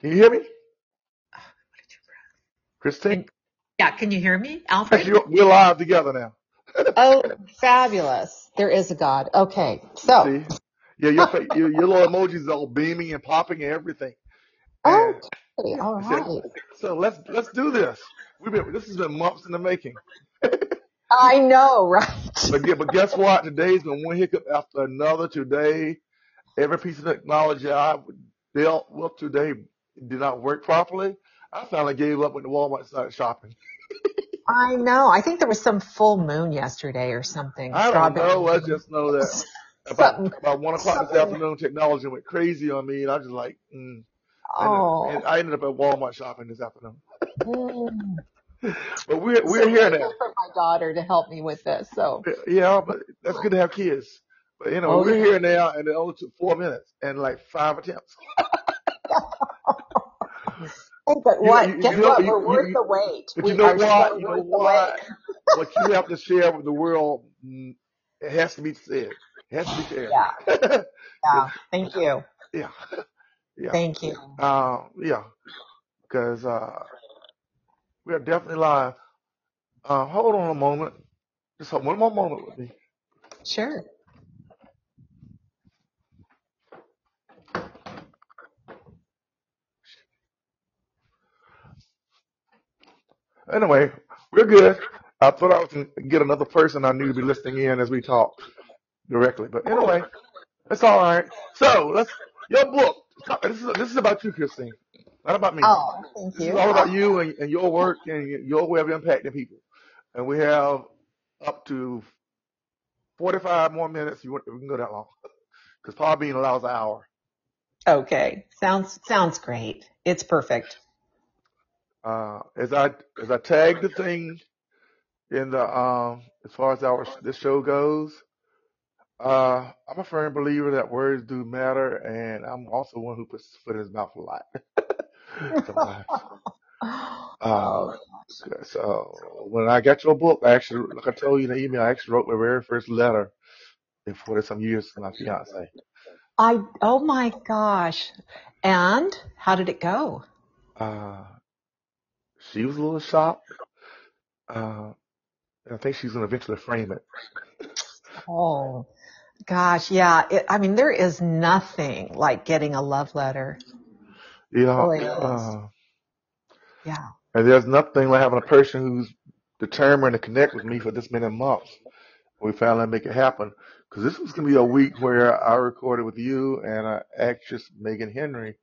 Can you hear me, oh, Kristine? Yeah, can you hear me, Alfred? you, we're live together now. Oh, fabulous. There is a God. Okay. So, See? Yeah, your, your your little emojis all beaming and popping and everything. And okay. All I said, so let's let's do this. We've been this has been months in the making. I know, right? But yeah, but guess what? Today's been one hiccup after another. Today, every piece of technology I dealt with today did not work properly. I finally gave up when the Walmart started shopping. I know. I think there was some full moon yesterday or something. I don't know. I just know that about about one o'clock this afternoon, technology went crazy on me, and I just like, mm. and, and Oh. I ended up at Walmart shopping this afternoon. Mm. But we're we're here now. for my daughter to help me with this. So, Yeah, but that's good to have kids. But you know, oh we're yeah. here now, and it only took four minutes and like five attempts. Hey, but You what? you, Guess you know, what? We're you, worth you, the wait. but you We know what? You know what? What you have to share with the world, mm, it has to be said. It has to be shared. Yeah. Yeah. Thank you. yeah, yeah, Thank you. um, yeah. Because uh, we are definitely live. Uh, hold on a moment. Just hold one more moment with me. Sure. Anyway, we're good. I thought I was going to get another person I knew to be listening in as we talk directly, but anyway, it's all right. So let's your book. This is this is about you, Kristine, not about me. Oh, thank This is you. all about you and, and your work and your way of impacting people. And we have up to 45 more minutes. You want, we can go that long because Podbean allows an hour. Okay. Sounds sounds great. It's perfect. Uh, as I as I tag the thing in the um as far as our this show goes, uh, I'm a firm believer that words do matter, and I'm also one who puts his foot in his mouth a lot sometimes. Uh, Oh, so when I got your book, I actually, like I told you in the email, I actually wrote my very first letter in 40 some years to my fiance. I oh my gosh. And how did it go? Uh, she was a little shocked. Uh, and I think she's going to eventually frame it. Oh gosh, yeah. It, I mean, there is nothing like getting a love letter. Yeah. Really. Uh, Yeah. and there's nothing like having a person who's determined to connect with me for this many months. We finally make it happen. Because this was going to be a week where I recorded with you and uh, actress Megan Henry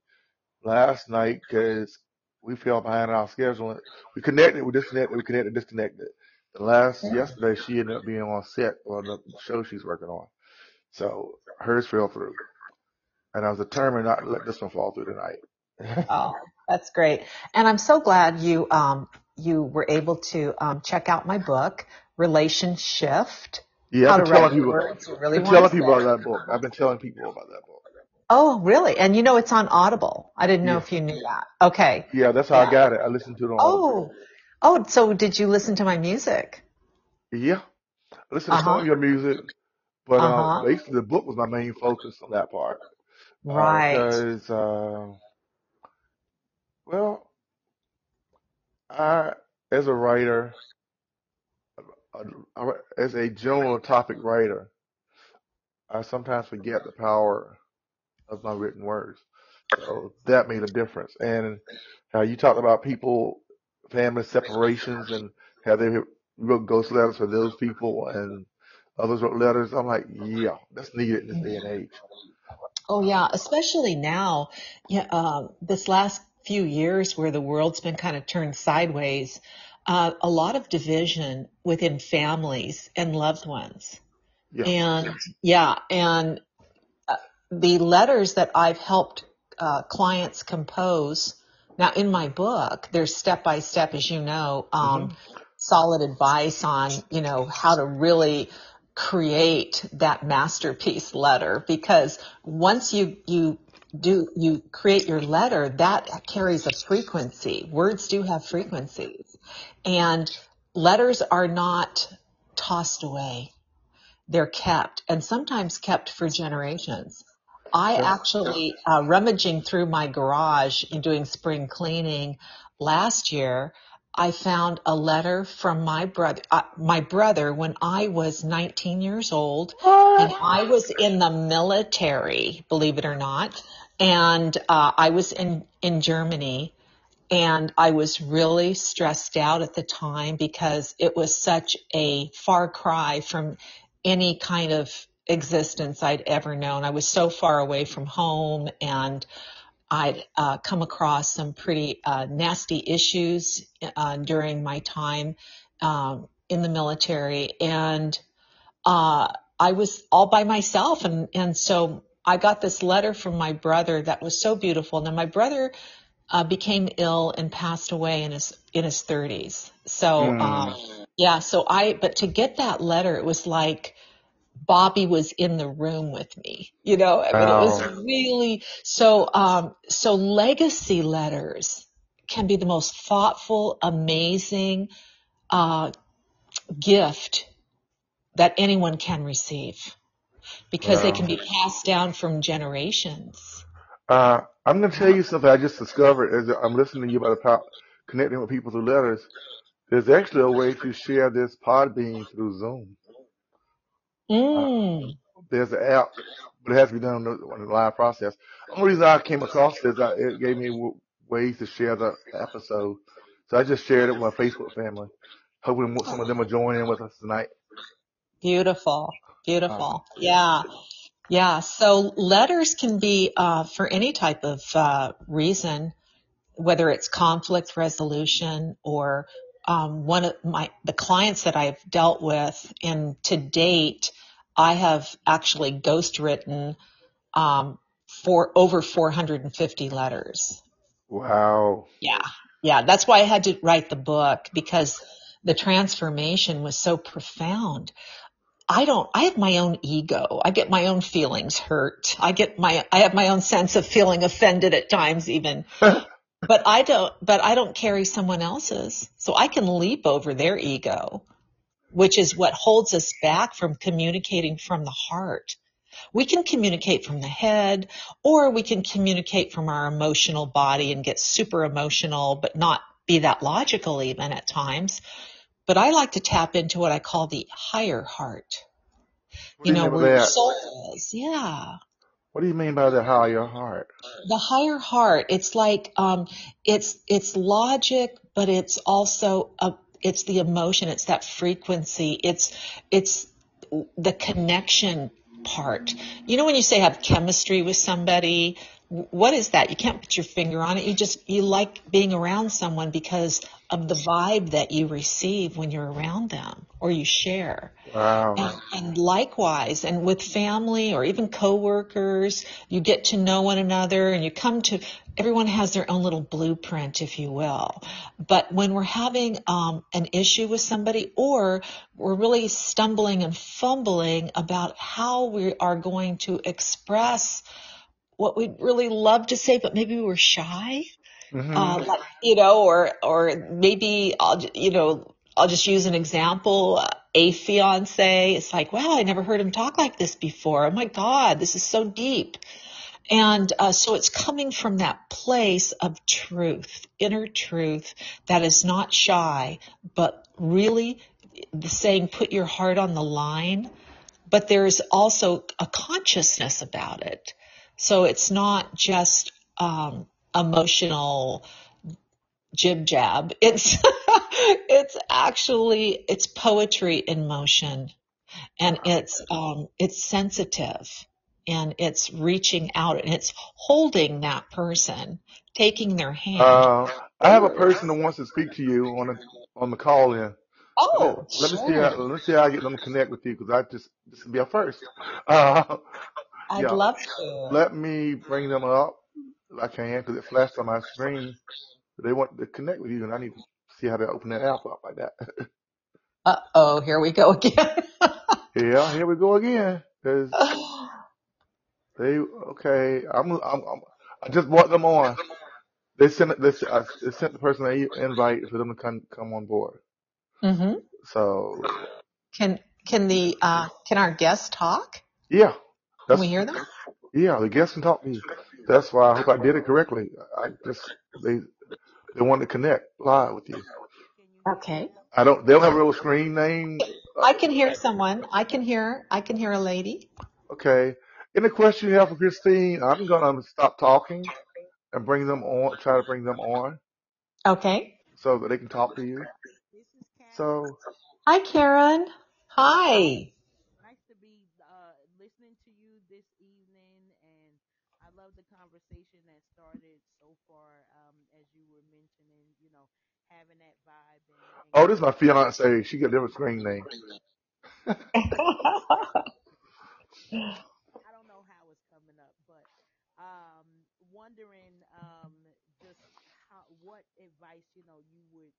last night because we fell behind our schedule. We connected, we disconnected, we connected, disconnected. And last yesterday, she ended up being on set on the show she's working on. So hers fell through, and I was determined not to let this one fall through tonight. Oh, that's great. And I'm so glad you um you were able to um check out my book, Relationshift, yeah, I've to been Write telling people, Words I've Really been telling people about that book. I've been telling people about that book. Oh, really? And you know it's on Audible. I didn't know Yeah, if you knew that. Okay. yeah, that's how I got it. I listened to it on Audible. Oh. Oh, so did you listen to my music? Yeah, I listened to some Uh-huh. of your music, but um, Uh-huh. basically the book was my main focus on that part. Uh, Right. because uh, well, I as a writer, uh, as a general topic writer, I sometimes forget the power of my written words. So that made a difference. And how you talked about people, family separations, and how they wrote ghost letters for those people, and others wrote letters. I'm like, yeah, that's needed in this day and age. Oh yeah, especially now. Yeah, um, this last few years where the world's been kind of turned sideways, uh, a lot of division within families and loved ones. Yeah, And yeah, and uh, the letters that I've helped uh, clients compose. Now, in my book, there's step by step, as you know, um, solid advice on, you know, how to really create that masterpiece letter because once you, you do, you create your letter, that carries a frequency. Words do have frequencies and letters are not tossed away. They're kept and sometimes kept for generations. I actually, uh, rummaging through my garage and doing spring cleaning last year, I found a letter from my brother, uh, my brother when I was 19 years old and I was in the military, believe it or not. And, uh, I was in, in Germany and I was really stressed out at the time because it was such a far cry from any kind of existence I'd ever known. I was so far away from home and I'd uh, come across some pretty uh, nasty issues uh, during my time um, in the military, and uh, I was all by myself, and and so I got this letter from my brother that was so beautiful. Now my brother uh, became ill and passed away in his in his 30s. So um, Mm. yeah, so I but to get that letter, it was like Bobby was in the room with me. You know, I mean, it was really so. Um, so legacy letters can be the most thoughtful, amazing uh, gift that anyone can receive because they can be passed down from generations. Uh, I'm going to tell you something I just discovered as I'm listening to you about the power, connecting with people through letters. There's actually a way to share this Podbean through Zoom. Uh, Mm, there's an app, but it has to be done on the, on the live process. The only reason I came across this, I, it gave me w- ways to share the episode. So I just shared it with my Facebook family, hoping some of them will join in with us tonight. beautiful, Uh, beautiful. Yeah. Yeah, so letters can be uh, for any type of uh, reason, whether it's conflict resolution or um, one of my the clients that I've dealt with, and to date, I have actually ghostwritten um, for over 450 letters. wow. Yeah, yeah, that's why I had to write the book because the transformation was so profound. I don't, I have my own ego. I get my own feelings hurt. I get my, I have my own sense of feeling offended at times even, but I don't, but I don't carry someone else's. So I can leap over their ego, which is what holds us back from communicating from the heart. We can communicate from the head or we can communicate from our emotional body and get super emotional, but not be that logical even at times. But I like to tap into what I call the higher heart What you know, where your soul is. Yeah. What do you mean by the higher heart? The higher heart, it's like, um, it's, it's logic, but it's also, a, it's the emotion. It's that frequency. It's, it's the connection part. You know, when you say have chemistry with somebody, what is that? You can't put your finger on it. You just, you like being around someone because of the vibe that you receive when you're around them or you share. Wow. And, and likewise, and with family or even coworkers, you get to know one another and you come to, everyone has their own little blueprint, if you will. But when we're having um, an issue with somebody or we're really stumbling and fumbling about how we are going to express what we'd really love to say, but maybe we're shy, hmm uh, like, you know, or, or maybe I'll, you know, I'll just use an example. A fiance, it's like, wow, I never heard him talk like this before. Oh my God, this is so deep. And uh, so it's coming from that place of truth, inner truth that is not shy, but really the saying, put your heart on the line. But there's also a consciousness about it. So it's not just um, emotional jib jab. It's it's actually it's poetry in motion, and it's um, it's sensitive, and it's reaching out, and it's holding that person, taking their hand. Uh, I have a person that wants to speak to you on the on the call in. Let me Oh, let me see how let me see how I get them to connect with you because I just this will be our first. Uh, I'd yeah, love to. let me bring them up I can because it flashed on my screen. They want to connect with you, and I need to see how to open that app up like that. Uh oh, here we go again. yeah, here we go again. Cause they okay. I'm, I'm, I'm I just brought them on. They sent they, I- they sent the person an invite for them to come come on board. hmm So Can can the uh, can our guests talk? yeah, Can we hear them? Yeah, the guests can talk to you. That's why I hope I did it correctly. I just they they want to connect live with you. Can you hear me Okay. I don't. They don't have a little screen name. I can hear someone. I can hear. I can hear a lady. okay. Any question you have for Kristine? I'm gonna stop talking and bring them on. Try to bring them on Okay. so that they can talk to you. This is Karen. So Hi, Karen. Hi. Nice to be uh, listening to you this evening, and I love the conversation that started so far. Um, as you were mentioning, you know, having that vibe and, and oh, this is my fiance. She got a different screen name. I don't know how it's coming up, but um, wondering um, just how what advice you know you would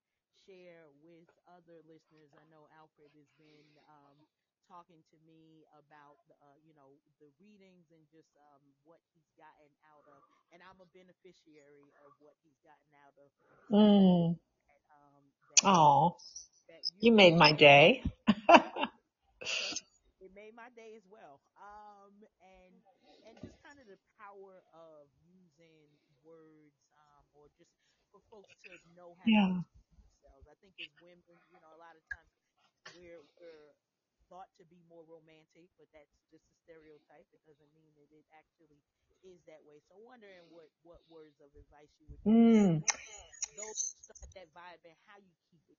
share with other listeners. I know Alfred has been um, talking to me about the, uh, you know the readings and just um, what he's gotten out of, and I'm a beneficiary of what he's gotten out of mm. Oh, you made my day. it made my day as well. Um, and and just kind of the power of using words, um, or just for folks to know how to yeah. express themselves. I think as women, you know, a lot of times we're we're thought to be more romantic, but that's just a stereotype. It doesn't mean that it actually is that way. So wondering what what words of advice you would give Mm. That vibe and how you keep it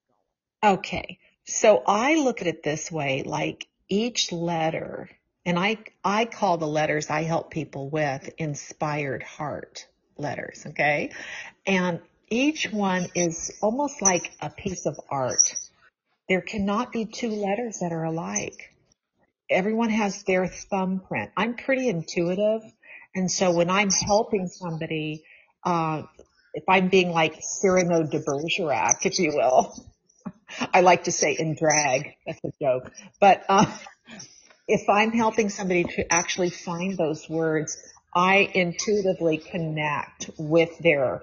going. Okay. So I look at it this way, like each letter, and I, I call the letters I help people with inspired heart letters. Okay. And each one is almost like a piece of art. There cannot be two letters that are alike. Everyone has their thumbprint. I'm pretty intuitive. And so when I'm helping somebody, uh, if I'm being like Cyrano de Bergerac, if you will, I like to say in drag. That's a joke. But uh, if I'm helping somebody to actually find those words, I intuitively connect with their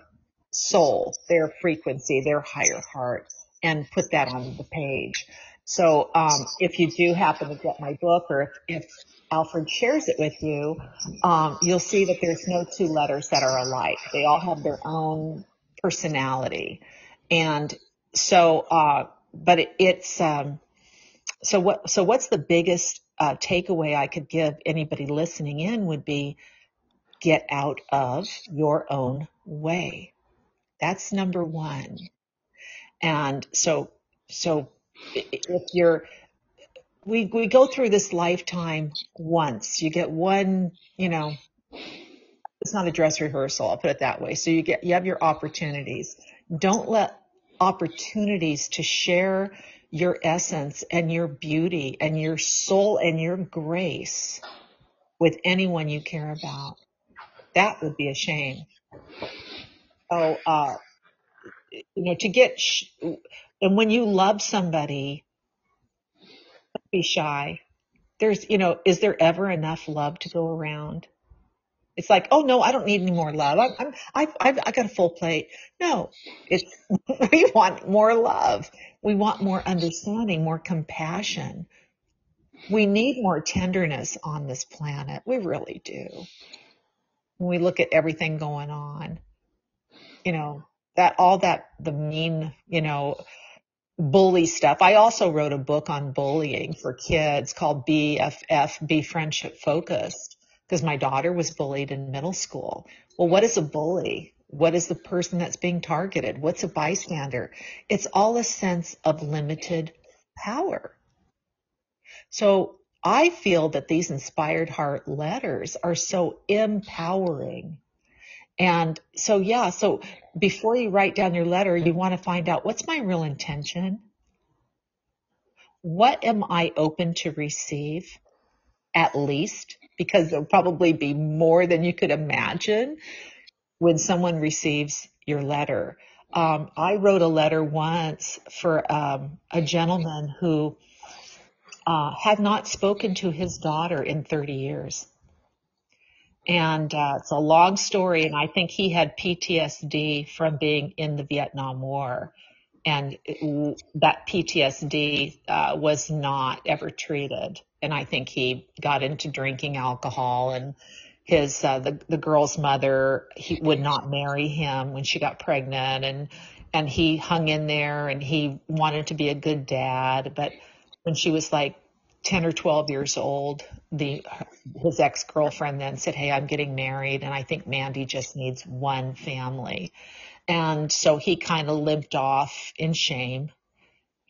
soul, their frequency, their higher heart, and put that on the page. So um, if you do happen to get my book, or if, if Alfred shares it with you, um, you'll see that there's no two letters that are alike. They all have their own personality, and so, uh, but it, it's um, so what? So what's the biggest uh, takeaway I could give anybody listening in would be get out of your own way. That's number one. And so, so if you're, we, we go through this lifetime once, you get one, you know, it's not a dress rehearsal. I'll put it that way. So you get, you have your opportunities. Don't let opportunities to share your essence and your beauty and your soul and your grace with anyone you care about. That would be a shame. So, uh, you know, to get, sh- and when you love somebody, be shy. There's, you know, is there ever enough love to go around? It's like, oh no, I don't need any more love. I'm, I'm I've, I've, I got a full plate. No, it's, we want more love. We want more understanding, more compassion. We need more tenderness on this planet. We really do. When we look at everything going on, you know, that all that, the mean, you know, bully stuff. I also wrote a book on bullying for kids called BFF, Be Friendship Focused, because my daughter was bullied in middle school. Well, what is a bully? What is the person that's being targeted? What's a bystander? It's all a sense of limited power. So I feel that these inspired heart letters are so empowering. And so, yeah, so before you write down your letter, you want to find out what's my real intention? What am I open to receive at least? Because there'll probably be more than you could imagine when someone receives your letter. Um, I wrote a letter once for um, a gentleman who uh, had not spoken to his daughter in 30 years. And uh, it's a long story, and I think he had PTSD from being in the Vietnam War. And that PTSD uh, was not ever treated. And I think he got into drinking alcohol and his uh, the the girl's mother he would not marry him when she got pregnant and and he hung in there and he wanted to be a good dad but when she was like 10 or 12 years old the his ex-girlfriend then said hey I'm getting married and I think Mandy just needs one family and so he kind of limped off in shame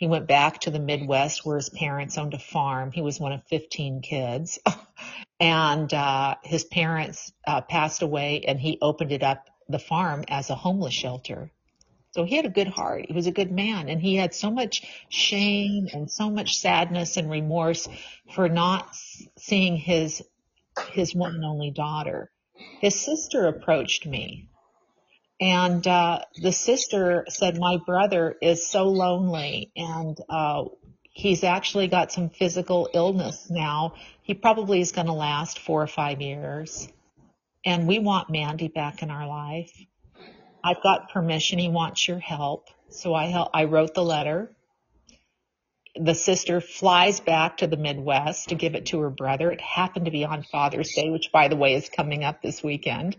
he went back to the Midwest where his parents owned a farm. He was one of 15 kids. and uh, his parents uh, passed away, and he opened it up, the farm, as a homeless shelter. So he had a good heart. He was a good man, and he had so much shame and so much sadness and remorse for not seeing his his one and only daughter. His sister approached me and uh, the sister said, My brother is so lonely and uh, he's actually got some physical illness now. He probably is going to last four or five years. And we want Mandy back in our life. I've got permission. He wants your help. So I, help, I wrote the letter. The sister flies back to the Midwest to give it to her brother. It happened to be on Father's Day, which by the way is coming up this weekend.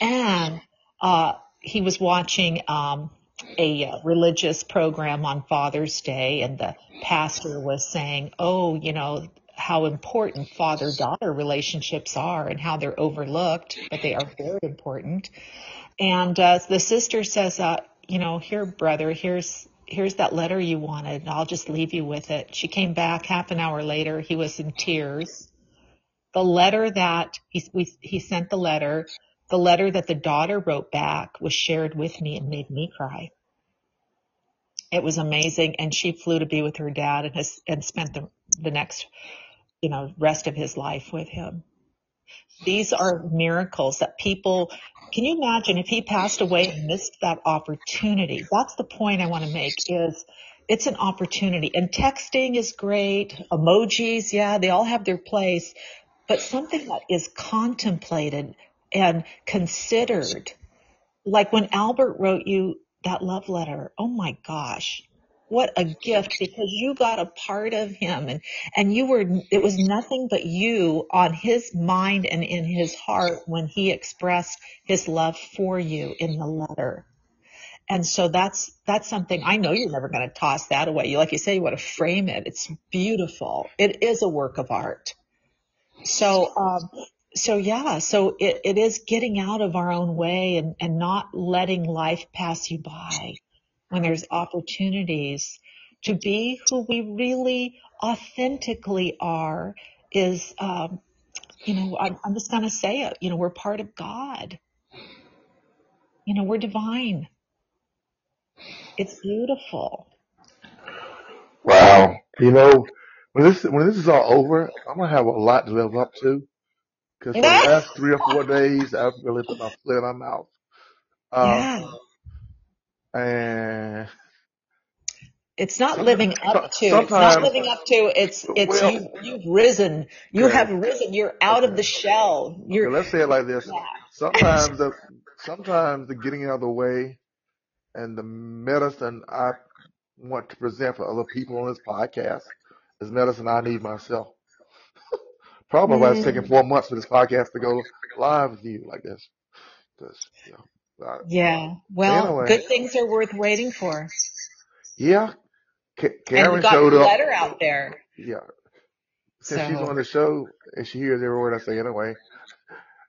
And uh, he was watching um, a uh, religious program on Father's Day, and the pastor was saying, "Oh, you know." How important father daughter relationships are and how they're overlooked, but they are very important. And uh, the sister says, uh, you know, here, brother, here's here's that letter you wanted. I'll just leave you with it. She came back half an hour later. He was in tears. The letter that he, we, he sent the letter the letter that the daughter wrote back was shared with me and made me cry. It was amazing. And she flew to be with her dad and has, and spent the, the next, you know, rest of his life with him. These are miracles that people, can you imagine if he passed away and missed that opportunity? That's the point I want to make is it's an opportunity and texting is great. Emojis, yeah, they all have their place, but something that is contemplated and considered. Like when Albert wrote you that love letter, oh my gosh, what a gift because you got a part of him and, and you were, it was nothing but you on his mind and in his heart when he expressed his love for you in the letter. And so that's, that's something I know you're never going to toss that away. You, like you say, you want to frame it. It's beautiful. It is a work of art. So, um, so yeah, so it, it is getting out of our own way and, and not letting life pass you by when there's opportunities to be who we really authentically are is, um, you know, I'm, I'm just going to say it, you know, we're part of God. You know, we're divine. It's beautiful. Wow. You know, when this when this is all over, I'm gonna have a lot to live up to. Because for the last three or four days, I've really put my foot in my mouth. Um, yeah. And It's not living up to. It's not living up to. It's it's well, you you've risen. You have risen. You're out of the shell. You're Let's say it like this. yeah. Sometimes the sometimes the getting out of the way and the medicine I want to present for other people on this podcast is medicine I need myself. Probably why mm-hmm. it's taking four months for this podcast to go live with you like this. Cause, you know, yeah. Well, anyway, good things are worth waiting for. yeah, Ka- And you Karen got showed up. letter out there. Yeah, since she's on the show and she hears every word I say anyway,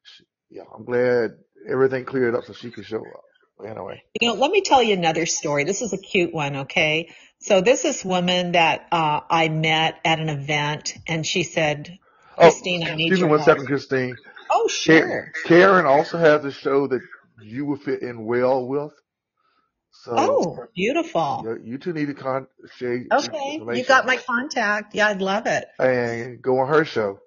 she, yeah, I'm glad everything cleared up so she could show up. Anyway, You know, let me tell you another story. This is a cute one, okay? So this is woman that uh, I met at an event, and she said, oh, "Kristine, I need excuse me your one help." second, Kristine. Oh, sure. Karen also has a show that you would fit in well with. So Oh, beautiful. you, you two need to con- share Okay, you got my contact. Yeah, I'd love it. and go on her show.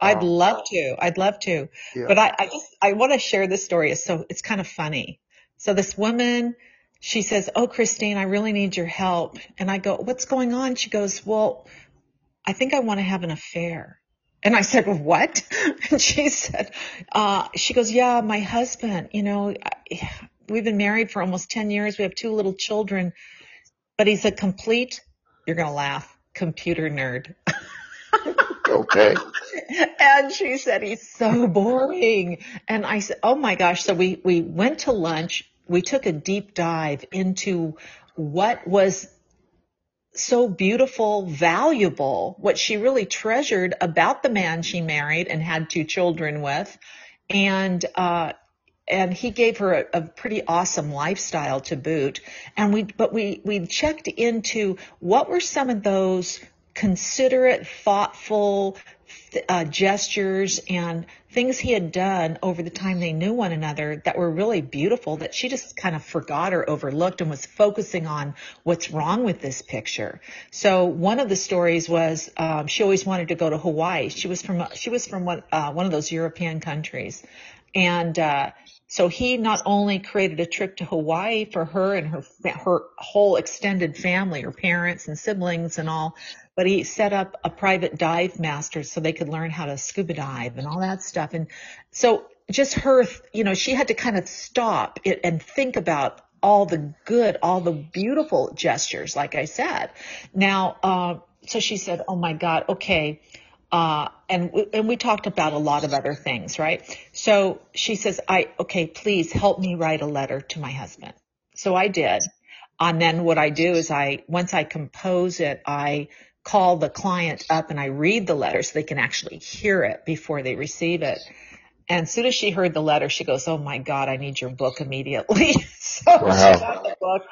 I'd Um, love to. I'd love to. yeah. But I, I just, I want to share this story. So, it's kind of funny. So this woman, she says, Oh, Kristine, I really need your help. And I go, what's going on? She goes, well, I think I want to have an affair. And I said, well, what? And she said, uh, she goes, yeah, my husband, you know, we've been married for almost 10 years. We have two little children, but he's a complete, you're going to laugh, computer nerd. Okay. and she said he's so boring and i said oh my gosh so we we went to lunch we took a deep dive into what was so beautiful valuable what she really treasured about the man she married and had two children with and uh and he gave her a, a, pretty awesome lifestyle to boot. And we, but we, we checked into what were some of those considerate, thoughtful uh, gestures and things he had done over the time they knew one another that were really beautiful that she just kind of forgot or overlooked and was focusing on what's wrong with this picture. So one of the stories was um, she always wanted to go to Hawaii. She was from she was from one uh, one of those European countries, and uh, so he not only created a trip to Hawaii for her and her her whole extended family, her parents and siblings and all, but he set up a private dive master so they could learn how to scuba dive and all that stuff. And so just her, you know, she had to kind of stop it and think about all the good, all the beautiful gestures, like I said. Now, uh, so she said, "Oh my God, okay." Uh, and and we talked about a lot of other things, right? So she says, "I okay, please help me write a letter to my husband." So I did, and then what I do is I once I compose it, I call the client up and I read the letter so they can actually hear it before they receive it. And as soon as she heard the letter, she goes, "Oh my God, I need your book immediately." so wow. she got the book,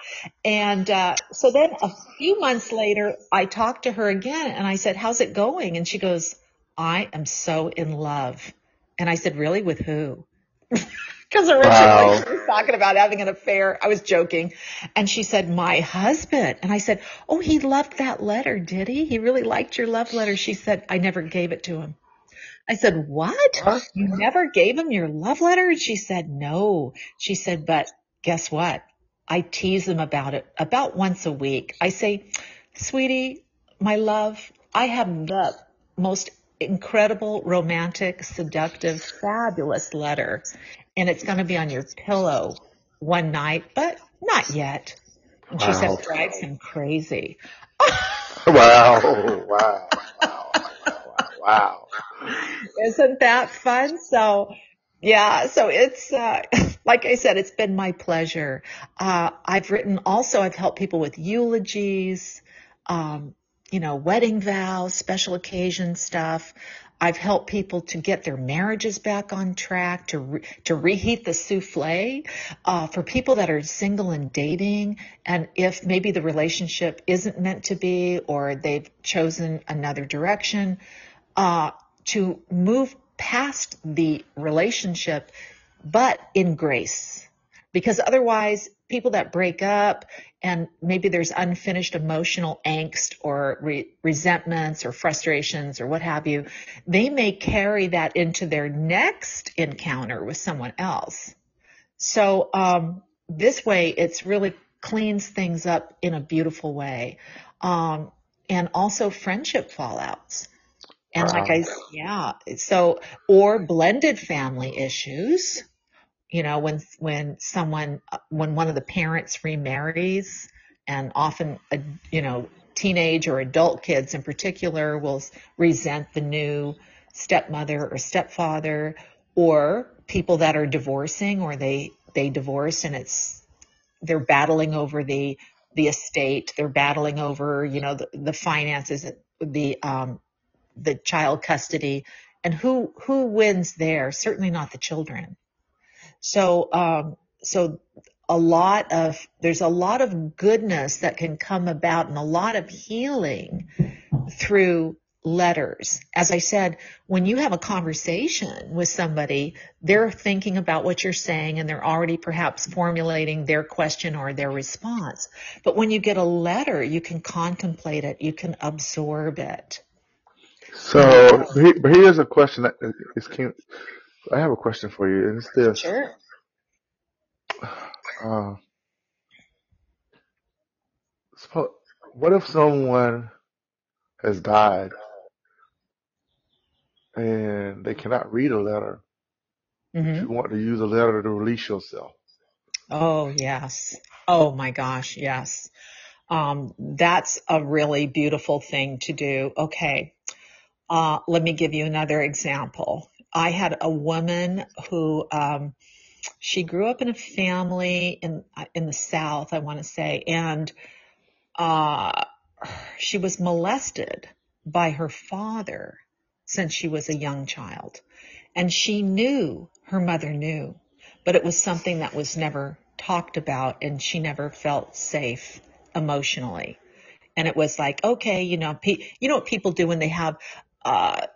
and uh, so then a few months later, I talked to her again, and I said, "How's it going?" And she goes, "I am so in love." And I said, "Really? With who?" Because originally wow. she was talking about having an affair. I was joking. And she said, my husband. And I said, oh, he loved that letter, did he? He really liked your love letter. She said, I never gave it to him. I said, what? what? You never gave him your love letter? And she said, no. She said, but guess what? I tease him about it about once a week. I say, sweetie, my love, I have the most incredible, romantic, seductive, fabulous letter and it's going to be on your pillow one night, but not yet. And she wow. said, drives him crazy. wow, wow, wow, wow, wow. Isn't that fun? So, yeah, so it's, uh, like I said, it's been my pleasure. Uh, I've written also, I've helped people with eulogies, um, you know, wedding vows, special occasion stuff. I've helped people to get their marriages back on track, to re- to reheat the souffle uh, for people that are single and dating, and if maybe the relationship isn't meant to be or they've chosen another direction, uh, to move past the relationship, but in grace, because otherwise people that break up and maybe there's unfinished emotional angst or re- resentments or frustrations or what have you, they may carry that into their next encounter with someone else. So um, this way, it's really cleans things up in a beautiful way, um, and also friendship fallouts. And wow. like I, yeah, so or blended family issues you know, when, when someone, when one of the parents remarries and often, uh, you know, teenage or adult kids in particular will resent the new stepmother or stepfather or people that are divorcing or they, they divorce and it's, they're battling over the, the estate. They're battling over, you know, the, the finances, the, um, the child custody and who, who wins there? Certainly not the children. So, um, so a lot of, there's a lot of goodness that can come about and a lot of healing through letters. As I said, when you have a conversation with somebody, they're thinking about what you're saying and they're already perhaps formulating their question or their response. But when you get a letter, you can contemplate it, you can absorb it. So, here's a question that is I have a question for you, and it's this. Sure. Uh, what if someone has died and they cannot read a letter? Mm-hmm. You want to use a letter to release yourself. Oh, yes. Oh my gosh, yes. Um, that's a really beautiful thing to do. Okay. Uh, let me give you another example. I had a woman who um, she grew up in a family in in the South, I want to say, and uh, she was molested by her father since she was a young child, and she knew her mother knew, but it was something that was never talked about, and she never felt safe emotionally. And it was like, okay, you know, pe- you know what people do when they have uh,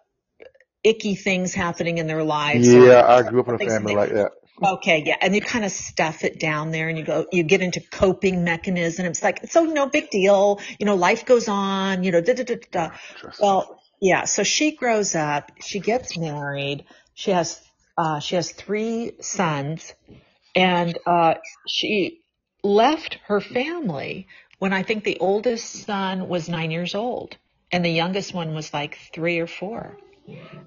icky things happening in their lives. Yeah, I grew up in a family like that. Okay, yeah, and you kind of stuff it down there, and you go, you get into coping mechanism. It's like, so no big deal, you know, life goes on, you know, da da da da. da. Well, yeah, so she grows up, she gets married, she has, uh, she has three sons, and uh, she left her family when I think the oldest son was nine years old, and the youngest one was like three or four,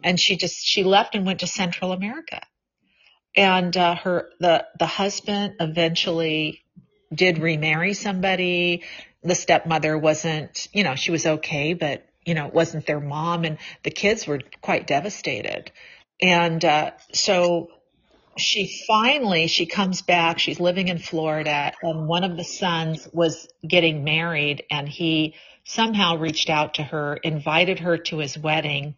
and she just she left and went to Central America and uh, her the the husband eventually did remarry somebody. The stepmother wasn't, you know, she was okay, but you know, it wasn't their mom, and the kids were quite devastated. And uh, so she finally she comes back. She's living in Florida, and one of the sons was getting married, and he somehow reached out to her, invited her to his wedding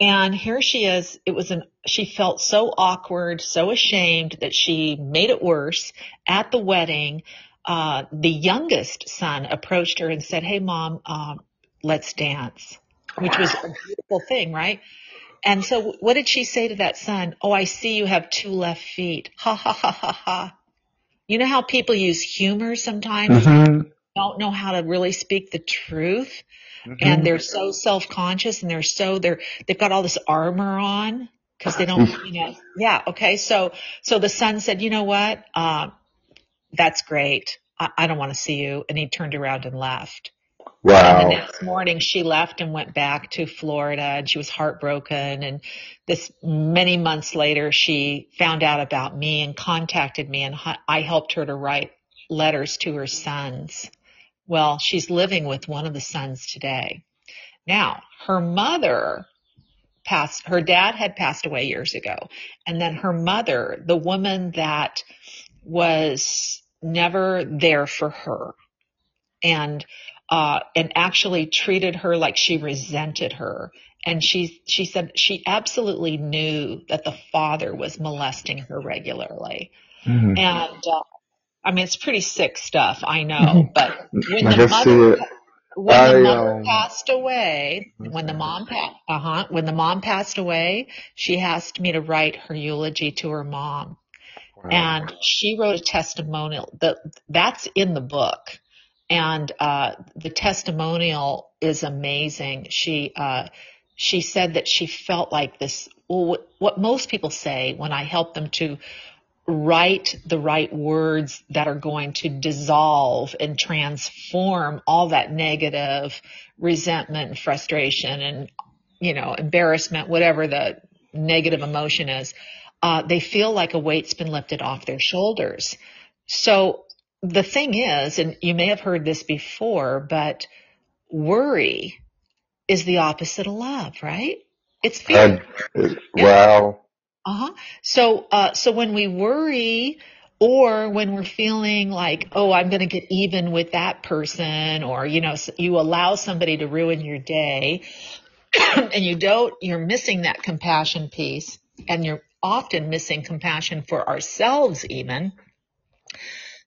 and here she is. It was an, she felt so awkward, so ashamed that she made it worse. At the wedding, uh, the youngest son approached her and said, Hey mom, um, let's dance, which was a beautiful thing, right? And so what did she say to that son? Oh, I see you have two left feet. Ha ha ha ha ha. You know how people use humor sometimes? hmm Don't know how to really speak the truth. Hmm and they're so self-conscious and they're so they're they've got all this armor on because they don't you know yeah okay. So so the son said you know what? Um that's great. I, I don't want to see you. And he turned around and left. Wow. and the next morning she left and went back to Florida and she was heartbroken. And this many months later she found out about me and contacted me and I helped her to write letters to her sons well she's living with one of the sons today now, her mother passed, her dad had passed away years ago. And then her mother, the woman that was never there for her and, uh, and actually treated her like she resented her. And she, she said she absolutely knew that the father was molesting her regularly. hmm And, uh, I mean, it's pretty sick stuff, I know, but when Like the mother said, when the I mother um. passed away, when the mom pa- uh-huh, when the mom passed away, she asked me to write her eulogy to her mom. Wow. And she wrote a testimonial that that's in the book. And uh the testimonial is amazing. She uh she said that she felt like this well, what, what most people say when I help them to write the right words that are going to dissolve and transform all that negative resentment and frustration and, you know, embarrassment, whatever the negative emotion is. Uh, they feel like a weight's been lifted off their shoulders. So the thing is, and you may have heard this before, but worry is the opposite of love, right? It's fear. I, it, Yeah. wow. Uh-huh. So, uh, so when we worry or when we're feeling like, oh, I'm going to get even with that person or, you know, you allow somebody to ruin your day and you don't, you're missing that compassion piece and you're often missing compassion for ourselves even,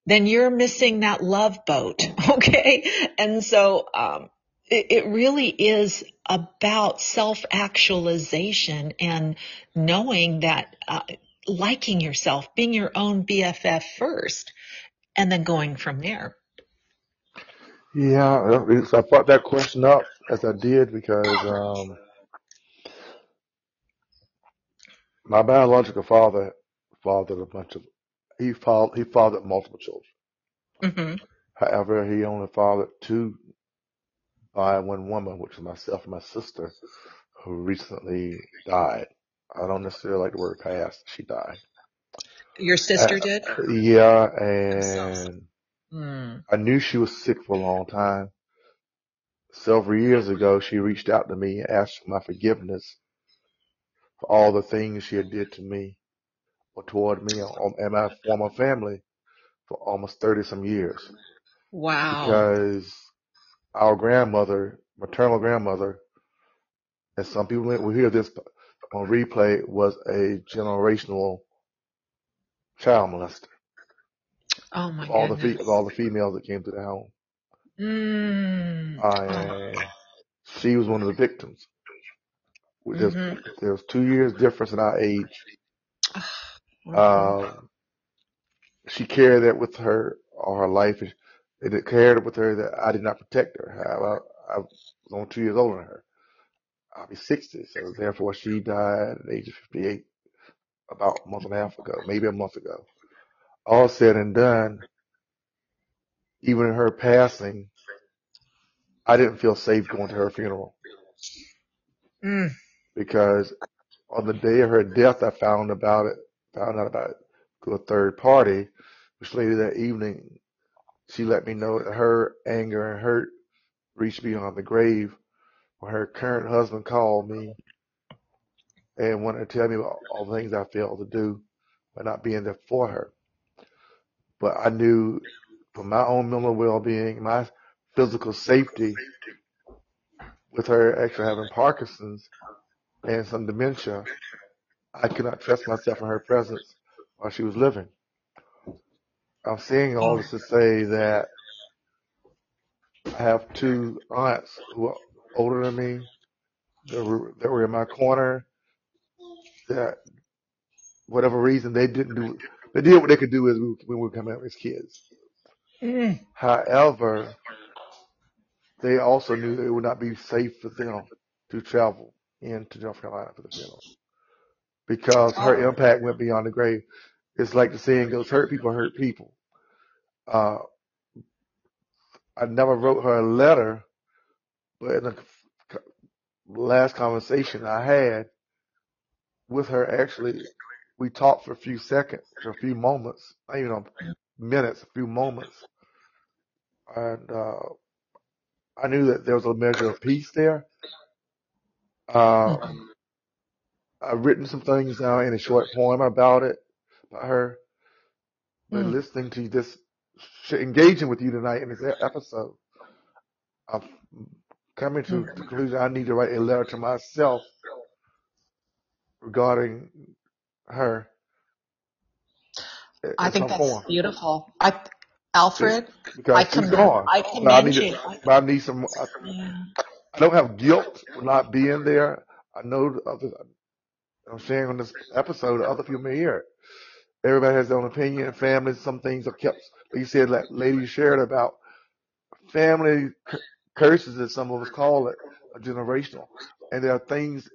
then you're missing that love boat. Okay. And so, um, it, it really is about self actualization and knowing that, uh, liking yourself, being your own BFF first, and then going from there. Yeah, uh, it's, I brought that question up as I did because um, my biological father fathered a bunch of he fathered he fathered multiple children. hmm However, he only fathered two by one woman, which was myself and my sister, who recently died. I don't necessarily like the word passed. She died. Your Uh, sister did? yeah, I'm so sorry. and Mm. I knew she was sick for a long time. several years ago, she reached out to me and asked for my forgiveness for all the things she had did to me or toward me or- and my former family for almost 30 some years Wow. because our grandmother, maternal grandmother, and some people will hear this on replay, was a generational child molester Oh my all the fe- of all the females that came to the home. Mm. Oh. And she was one of the victims. There's, hmm there was two years difference in our age. hmm Um, she carried that with her all her life. Carried it with her that I did not protect her. I, I was only two years older than her. I'll be 60, so therefore she died at the age of 58 about a month and a half ago, maybe a month ago. All said and done, even in her passing, I didn't feel safe going to her funeral Mm. because on the day of her death, I found about it, found out about it through a third party, which later that evening, she let me know that her anger and hurt reached beyond the grave when her current husband called me and wanted to tell me about all the things I failed to do by not being there for her. But I knew for my own mental well-being, my physical safety with her actually having Parkinson's and some dementia, I could not trust myself in her presence while she was living. I'm saying all this to say that I have two aunts who are older than me that were, that were in my corner that whatever reason they didn't do, they did what they could do as we, when we were coming up as kids. Mm. However, they also knew that it would not be safe for them to travel into North Carolina for the funeral because her Oh. impact went beyond the grave. It's like the saying goes, hurt people hurt people. Uh, I never wrote her a letter, but in the last conversation I had with her, actually, we talked for a few seconds, for a few moments, not even a minutes, a few moments. And, uh, I knew that there was a measure of peace there. Uh, Mhm. I've written some things down in a short poem about it, about her, but Mm. listening to this, engaging with you tonight in this episode, I'm coming to the conclusion I need to write a letter to myself regarding her i- I think that's form. I, Alfred, I Because she's commend, gone. I But I need you. I need some, I, Yeah. I don't have guilt for not being there. I know the other, I'm sharing on this episode, other people may hear it. Everybody has their own opinion and families. Some things are kept, like you said, that lady shared about family c- curses, as some of us call it, are generational. And there are things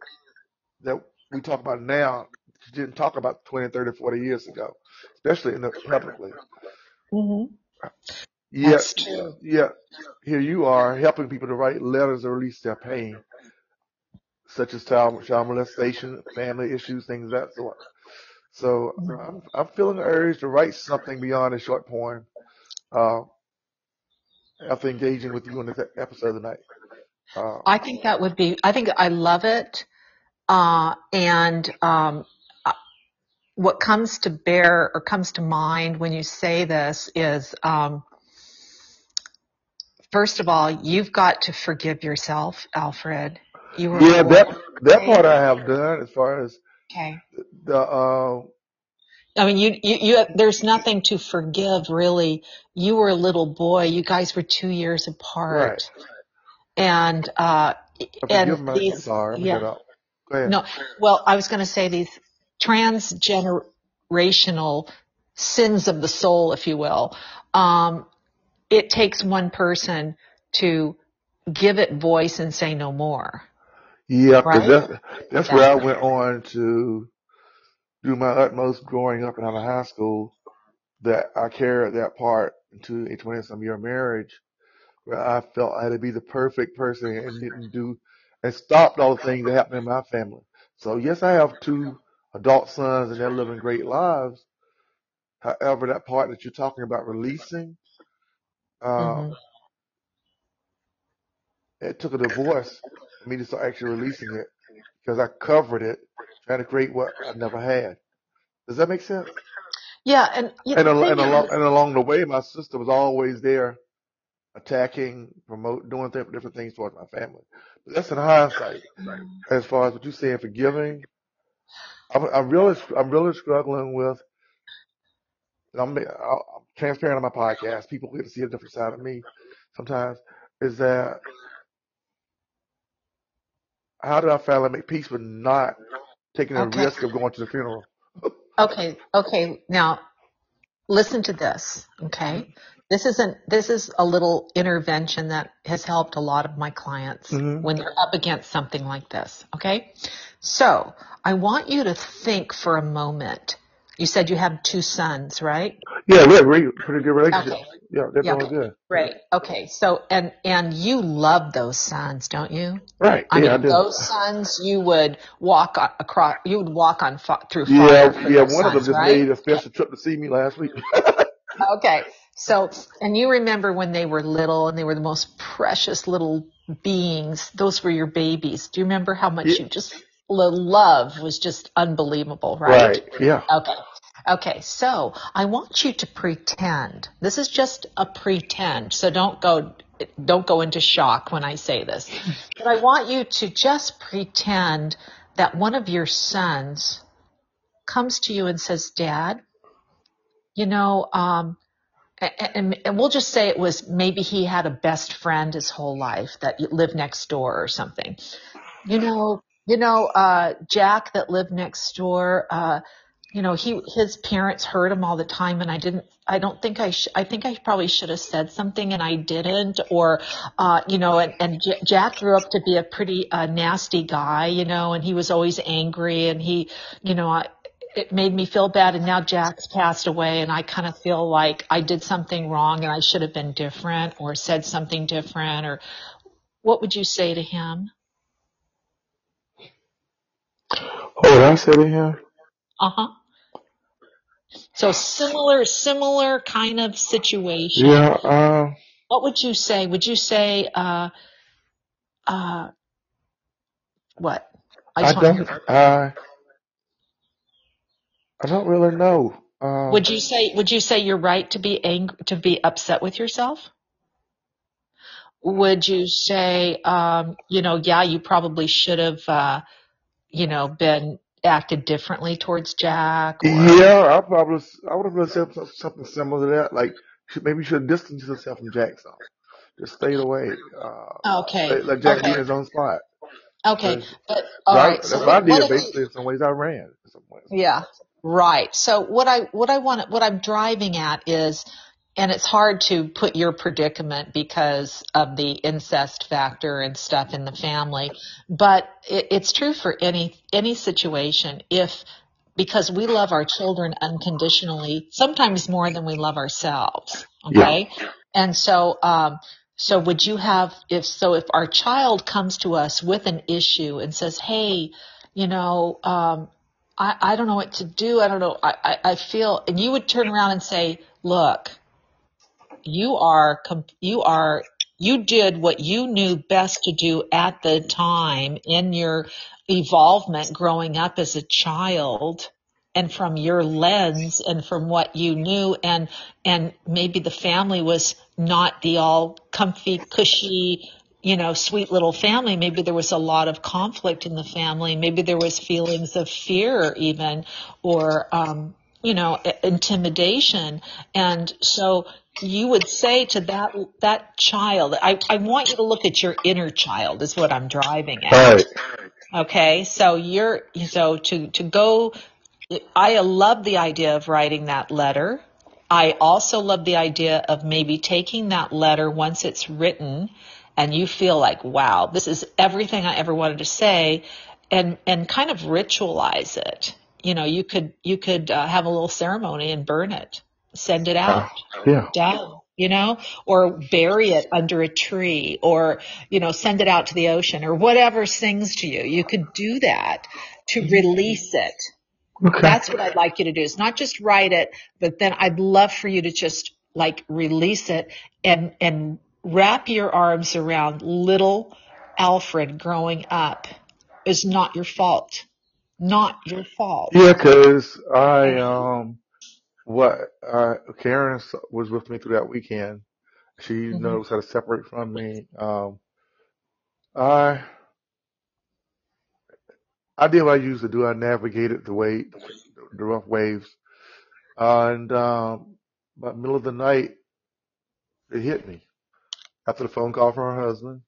that we talk about now she didn't talk about 20, 30, 40 years ago, especially in the publicly. hmm Yet, That's true. here you are helping people to write letters to release their pain, such as child, child molestation, family issues, things of that sort. So. I'm, I'm feeling the urge to write something beyond a short poem, uh, after engaging with you in this episode tonight. Uh, I think that would be, I think I love it. Uh, and, um, uh, what comes to bear or comes to mind when you say this is, um, first of all, you've got to forgive yourself, Alfred. You were yeah, that, that part I have done as far as Okay. the, uh, I mean, you, you, you, there's nothing to forgive really. You were a little boy. You guys were two years apart. right. apart. And, uh, I and my, these, sorry, let me yeah, shut up. Go ahead. no, well, I was going to say these transgenerational sins of the soul, if you will. Um, it takes one person to give it voice and say no more, Yeah, cause right? that's, that's where Yeah. I went on to do my utmost growing up and out of high school that I carried that part into a 20 some year marriage where I felt I had to be the perfect person and didn't do and stopped all the things that happened in my family. So yes, I have two adult sons and they're living great lives. However, that part that you're talking about releasing, uh, hmm It took a divorce for me to start actually releasing it because I covered it, trying to create what I never had. Does that make sense? Yeah, and you And know, the al- thing and along and along the way, my sister was always there, attacking, promote, doing th- different things towards my family. But that's in hindsight. As far as what you're saying, forgiving, I'm, I'm really, I'm really struggling with. I'm, I'm transparent on my podcast. People get to see a different side of me. Sometimes is that how did I finally make peace with not taking the okay, risk of going to the funeral? okay, okay. Now listen to this, okay? This isn't, this is a little intervention that has helped a lot of my clients hmm when they're up against something like this, okay? So I want you to think for a moment. You said you have two sons, right? Yeah, we have pretty good relationship. Okay. Yeah, they're Yeah, okay. good. Great. Okay. So, and, and you love those sons, don't you? Right. I Yeah, I mean, do. those sons, you would walk across, you would walk on through Yeah, fire yeah. those One of them just right? made a special trip to see me last week. Okay. So, and you remember when they were little and they were the most precious little beings. Those were your babies. Do you remember how much Yeah, you just, love was just unbelievable, right? right. Yeah. Okay. Okay. So I want you to pretend. This is just a pretend. So don't go, don't go into shock when I say this. But I want you to just pretend that one of your sons comes to you and says, Dad, you know, um, and, and we'll just say it was maybe he had a best friend his whole life that lived next door or something. You know, you know, uh, Jack that lived next door, uh, you know, he, his parents heard him all the time and I didn't, I don't think I, sh- I think I probably should have said something and I didn't or, uh, you know, and, and J- Jack grew up to be a pretty, uh, nasty guy, you know, and he was always angry and he, you know, I, it made me feel bad and now Jack's passed away and I kind of feel like I did something wrong and I should have been different or said something different or what would you say to him? Oh, what I said to him? Uh-huh. So similar, similar kind of situation. Yeah. Uh, What would you say? Would you say, uh, uh, what? I I just want to don't. hear. I I don't really know. Um. Would you say, would you say you're right to be angry, to be upset with yourself? Would you say, um, you know, yeah, you probably should have, uh, you know, been acted differently towards Jack or, Yeah, I probably I would have said some- something similar to that. Like maybe you should distance yourself from Jack some. Just stay away. Uh, okay, let, let Jack be in okay, his own spot. okay, 'Cause but all I, right. that's So what I what did if basically. In some ways, I ran. In some ways. Yeah, right. So what I what I want what I'm driving at is and it's hard to put your predicament because of the incest factor and stuff in the family, but it, it's true for any any situation if because we love our children unconditionally, sometimes more than we love ourselves. Yeah. Okay. And so, um, so would you have, if so, if our child comes to us with an issue and says, Hey, you know, um, I, I don't know what to do. I don't know. I, I, I feel, and you would turn around and say, look, you are, you are, you did what you knew best to do at the time in your evolvement growing up as a child and from your lens and from what you knew. And and maybe the family was not the all comfy cushy you know sweet little family. Maybe there was a lot of conflict in the family. Maybe there was feelings of fear even or um you know intimidation. And so you would say to that that child I, I want you to look at your inner child is what i'm driving at right. Okay, so you're so to to go. I love the idea of writing that letter. I also love the idea of maybe taking that letter once it's written, and you feel like, wow, this is everything I ever wanted to say, and and kind of ritualize it. You know, you could you could uh, have a little ceremony and burn it, send it Uh, out yeah. down, you know, or bury it under a tree or, you know, send it out to the ocean or whatever sings to you. You could do that to release it. Okay. That's what I'd like you to do. is not just write it, but then I'd love for you to just like release it and, and wrap your arms around little Alfred growing up is not your fault. Not your fault. yeah because I um what uh Karen was with me through that weekend. She hmm knows how to separate from me. Um, I I did what I used to do. I navigated the way the rough waves, uh, and um, by the middle of the night, it hit me after the phone call from her husband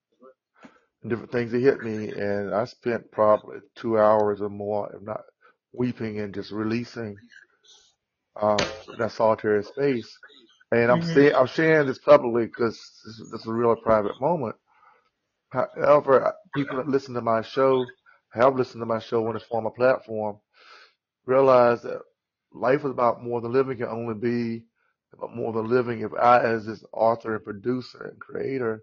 and different things. It hit me, and I spent probably two hours or more, if not weeping and just releasing uh, that solitary space. And I'm hmm saying I'm sharing this publicly because this, is- this is a real private moment. However, people that listen to my show have listened to my show on this former platform realize that life is about more than living can only be about more than living if I, as this author and producer and creator,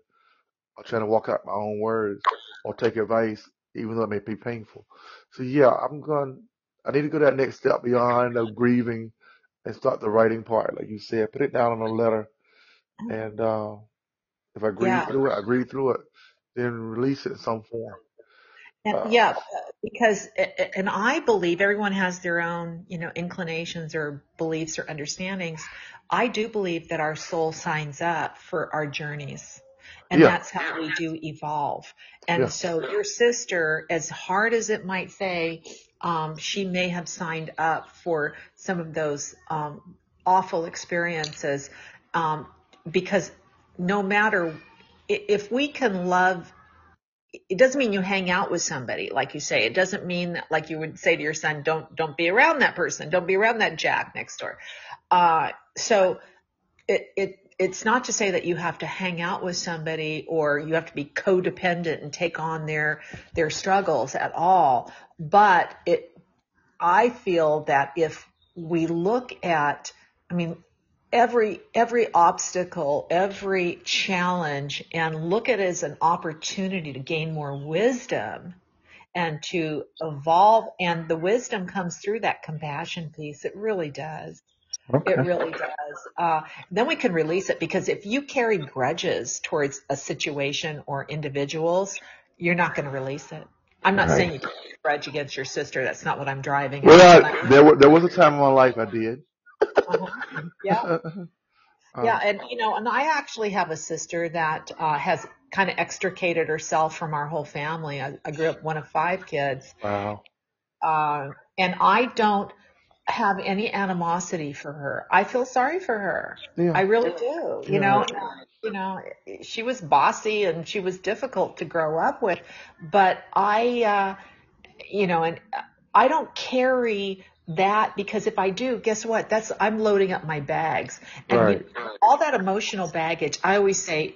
are trying to walk out my own words or take advice, even though it may be painful. So yeah, I'm going. I need to go that next step beyond the grieving and start the writing part, like you said. Put it down on a letter, and uh, if I grieve Yeah. through it, I grieve through it. Then release it in some form. And Uh, yeah, because, and I believe everyone has their own, you know, inclinations or beliefs or understandings. I do believe that our soul signs up for our journeys. And yeah, that's how we do evolve. yeah, And so your sister, as hard as it might say, um, she may have signed up for some of those um, awful experiences um, because no matter if we can love it doesn't mean you hang out with somebody like you say. It doesn't mean that like you would say to your son don't don't be around that person. Don't be around that jack next door. Uh so it it it's not to say that you have to hang out with somebody or you have to be codependent and take on their their struggles at all but it i feel that if we look at i mean every every obstacle, every challenge and look at it as an opportunity to gain more wisdom and to evolve and the wisdom comes through that compassion piece. It really does. It really does. Uh, then we can release it because if you carry grudges towards a situation or individuals, you're not going to release it. I'm not saying you can hold a grudge against your sister. That's not what I'm driving at. Well, I, there wa- there was a time in my life I did. uh-huh. yeah, Yeah, um, and you know, and I actually have a sister that uh, has kind of extricated herself from our whole family. I, I grew up one of five kids, wow. uh, and I don't have any animosity for her. I feel sorry for her. I really do. You yeah, know, you know, she was bossy and she was difficult to grow up with, but I, uh, you know, and I don't carry that because if I do, guess what? That's, I'm loading up my bags and right. you, all that emotional baggage, I always say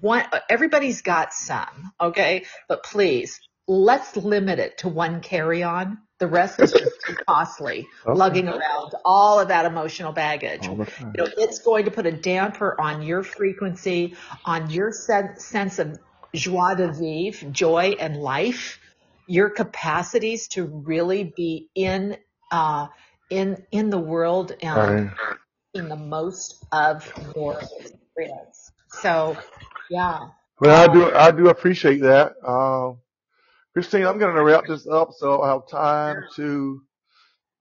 one, everybody's got some, okay? But please, let's limit it to one carry on. The rest is just too costly, Okay, lugging around all of that emotional baggage. You know, it's going to put a damper on your frequency, on your sen- sense of joie de vivre, joy and life, your capacities to really be in, uh, in, in the world and Right. in the most of your experience. So, yeah. Well, I Um, do I do appreciate that. Um, Kristine, I'm going to wrap this up so I'll have time to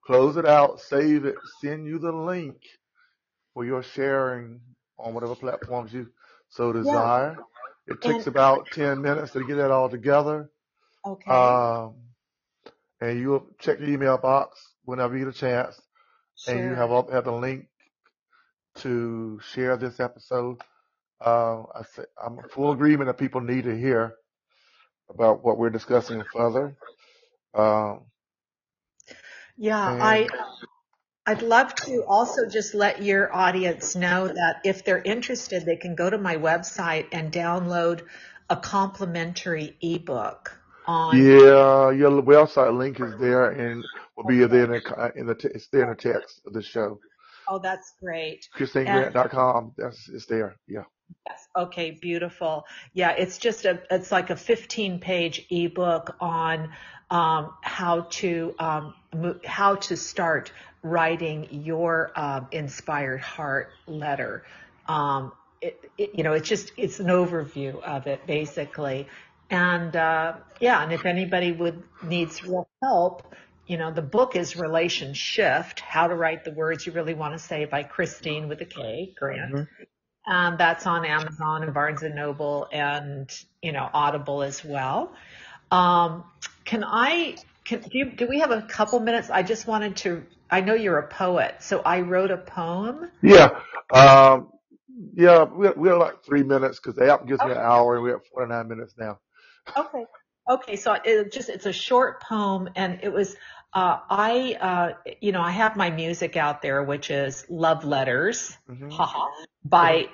close it out, save it, send you the link for your sharing on whatever platforms you so yeah. desire. It takes And, about 10 minutes to get that all together. Okay. Um, and you'll check your email box whenever you get a chance and you have up have the link to share this episode. Uh, I say, I'm in full agreement that people need to hear about what we're discussing further. Um, Yeah. I, I'd love to also just let your audience know that if they're interested, they can go to my website and download a complimentary ebook on, yeah, your website link is there and will be there in the, in the, it's there in the text of the show. Oh, that's great. KristineGrant.com. That's, it's there. Yeah. Yes. Okay. Beautiful. Yeah. It's just a, it's like a 15 page ebook on, um, how to, um, mo- how to start writing your, um, inspired heart letter. Um, it, it, you know, it's just it's an overview of it basically. And uh, yeah, and if anybody would needs real help, you know, the book is Relationshift: How to Write the Words You Really Want to Say by Kristine with a K Grant. Mhm. And that's on Amazon and Barnes and Noble and you know Audible as well. Um, can I? Can do, you, do we have a couple minutes? I just wanted to. I know you're a poet, so I wrote a poem. Yeah. Um, yeah, we we have like three minutes because the app gives me an hour and we have 49 minutes now. Okay. Okay. So it just, it's a short poem and it was, uh, I, uh, you know, I have my music out there, which is Love Letters, hmm haha, by,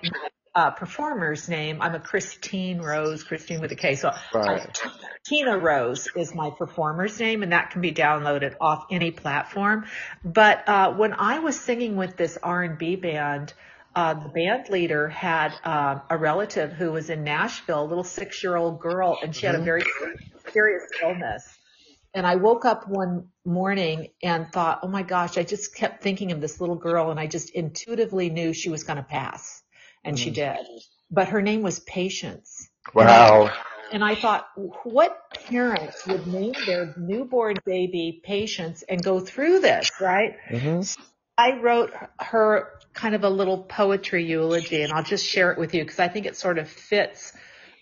uh, performer's name. I'm a Kristine Rose, Kristine with a K. So Right. Tina Rose is my performer's name and that can be downloaded off any platform. But, uh, when I was singing with this R&B band, uh, the band leader had um, a relative who was in Nashville, a little six-year-old girl, and she had a hmm very serious illness. And I woke up one morning and thought, oh my gosh, I just kept thinking of this little girl and I just intuitively knew she was going to pass. And she hmm did. But her name was Patience. Wow. and I thought, what parents would name their newborn baby Patience and go through this, right? hmm I wrote her kind of a little poetry eulogy, and I'll just share it with you because I think it sort of fits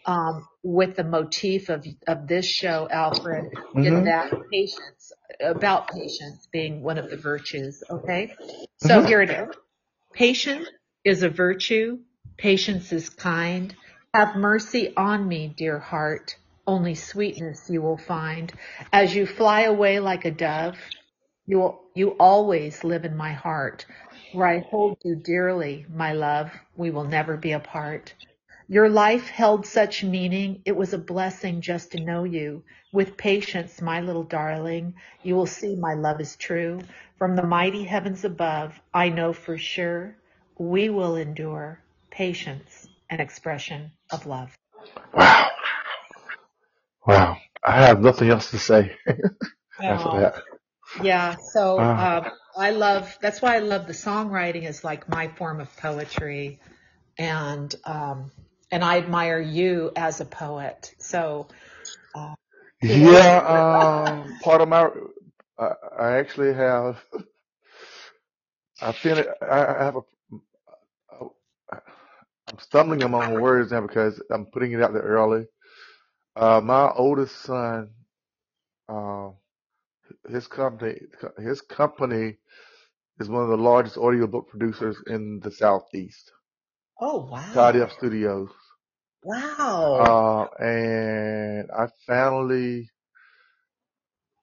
um, with the motif of of this show, Alfred, in hmm that patience, about patience being one of the virtues. Okay, so hmm here it is. Patience is a virtue. Patience is kind. Have mercy on me, dear heart. Only sweetness you will find as you fly away like a dove. You will, you always live in my heart, where I hold you dearly, my love. We will never be apart. Your life held such meaning. It was a blessing just to know you. With patience, my little darling, you will see my love is true. From the mighty heavens above, I know for sure we will endure patience, an expression of love. Wow. Wow. I have nothing else to say after that. Yeah. So, Wow. um, I love, that's why I love the songwriting is like my form of poetry. And, um, and I admire you as a poet. So, uh. Yeah. Um, part of my, I, I actually have, I feel I I have a, I'm stumbling among words now because I'm putting it out there early. Uh, my oldest son, uh, his company, his company is one of the largest audiobook producers in the Southeast, Oh, Tidy wow. Up Studios. Wow. Uh, and I finally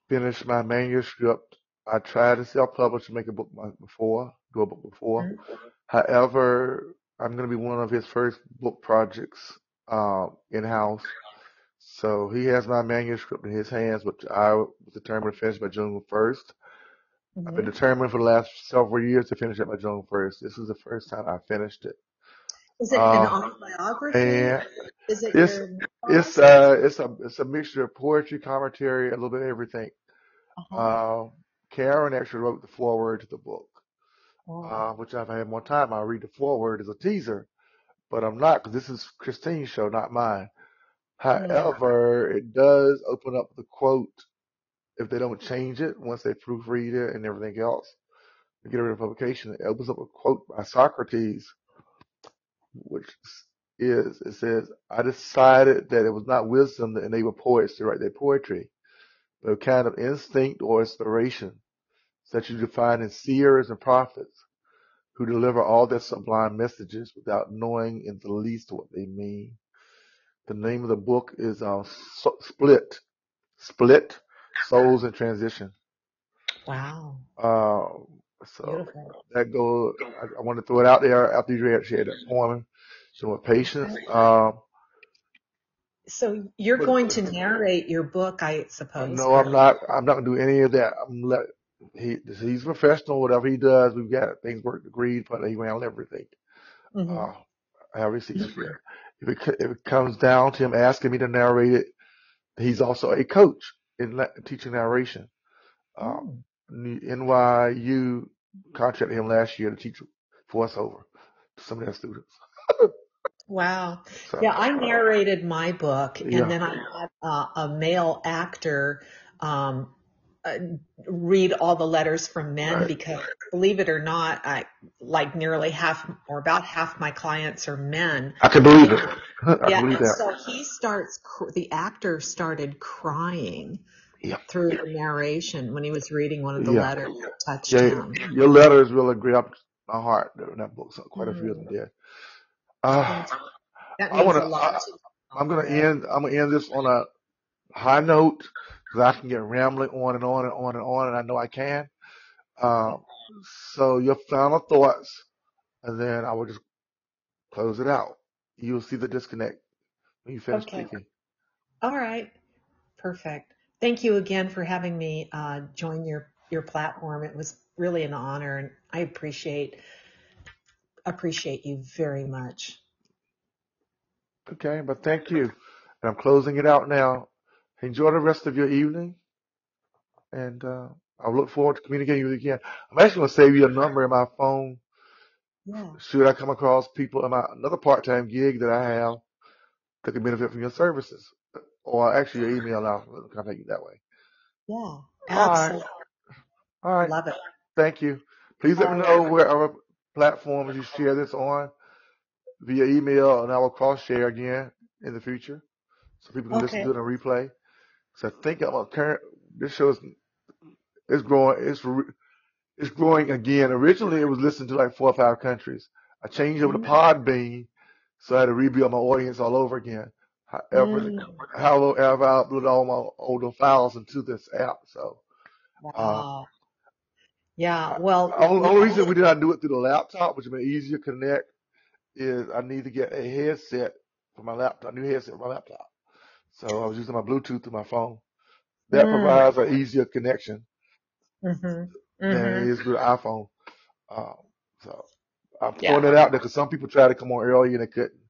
finished my manuscript. I tried to self-publish and make a book before, do a book before. Mhm. However, I'm going to be one of his first book projects, um, in-house. So he has my manuscript in his hands, which I was determined to finish by June 1st. I've been Mhm. determined for the last several years to finish it by June 1st. This is the first time I finished it. Is it an Uh, autobiography? and Is it it's, your it's, uh, it's a, it's a mixture of poetry, commentary, a little bit of everything. Uh-huh. Uh, Karen actually wrote the foreword to the book, Oh. uh, which if I had more time, I'll read the foreword as a teaser, but I'm not because this is Kristine's show, not mine. However, it does open up the quote if they don't change it once they proofread it and everything else to get rid of publication. It opens up a quote by Socrates, which is it says, "I decided that it was not wisdom that enabled poets to write their poetry, but a kind of instinct or inspiration, such as you find in seers and prophets." Who deliver all their sublime messages without knowing in the least what they mean. The name of the book is uh, so, Split. Split Souls in Transition. Wow. Um, so Beautiful. that goes. I, I want to throw it out there after you read shared that poem. So with patience. Um, So you're but going to narrate your book, I uh, suppose, no, I'm not. I'm not gonna do any of that. I'm let. He he's professional. Whatever he does, we've got things worked agreed, but he handle everything. hmm Uh, sees fit. If it co- if it comes down to him asking me to narrate it, he's also a coach in la- teaching narration. Um, Mm. NYU contracted him last year to teach voiceover to some of their students. Wow. So Yeah, I narrated my book and yeah, then I had uh, a male actor um, uh, read all the letters from men right. because believe it or not, I like nearly half or about half my clients are men. I can believe it. I yeah, believe that. so he starts, cr- the actor started crying Yeah, through the narration when he was reading one of the yeah, letters that touched yeah. him. Your letters really grabbed my heart in that book. So quite a few of them Mm, did. Uh, thank you. I means want a to. lot I, to. I'm gonna end. I'm gonna end this on a high note because I can get rambling on and on and on and on, and I know I can. Um, so your final thoughts, and then I will just close it out. You'll see the disconnect when you finish Okay. speaking. All right. Perfect. Thank you again for having me uh, join your your platform. It was really an honor, and I appreciate appreciate you very much. Okay, but thank you. And I'm closing it out now. Enjoy the rest of your evening, and uh, I look forward to communicating with you again. I'm actually going to save you a number in my phone. Yeah. Should I come across people in my another part-time gig that I have that can benefit from your services, or actually your email, I'll contact you that way. Yeah. All right, Absolutely. all right. Love it. Thank you. Please let All me right. know where other platforms you share this on via email, and I will cross share again in the future so people can listen to it and replay. So I think I'm a current. This show is it's growing. It's re- it's growing again. Originally, it was listened to like four or five countries. I changed over to Mm, Podbean, so I had to rebuild my audience all over again. However, mm, however, I uploaded all my older files into this app. So, uh, wow. Yeah. I, Well, the only, only reason we did not do it through the laptop, which would be easier to connect, is I need to get a headset for my laptop, a new headset for my laptop. So I was using my Bluetooth through my phone. That Mm, provides an easier connection mhm. than it is with the iPhone. Um, so I'm Yeah. throwing that out there because some people try to come on early and they couldn't.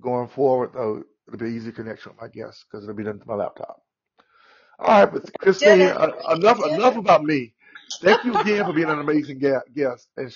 Going forward, though, it'll be an easier connection, I guess, because it'll be done to my laptop. All right, but Kristine, enough enough about me. Thank you again for being an amazing guest and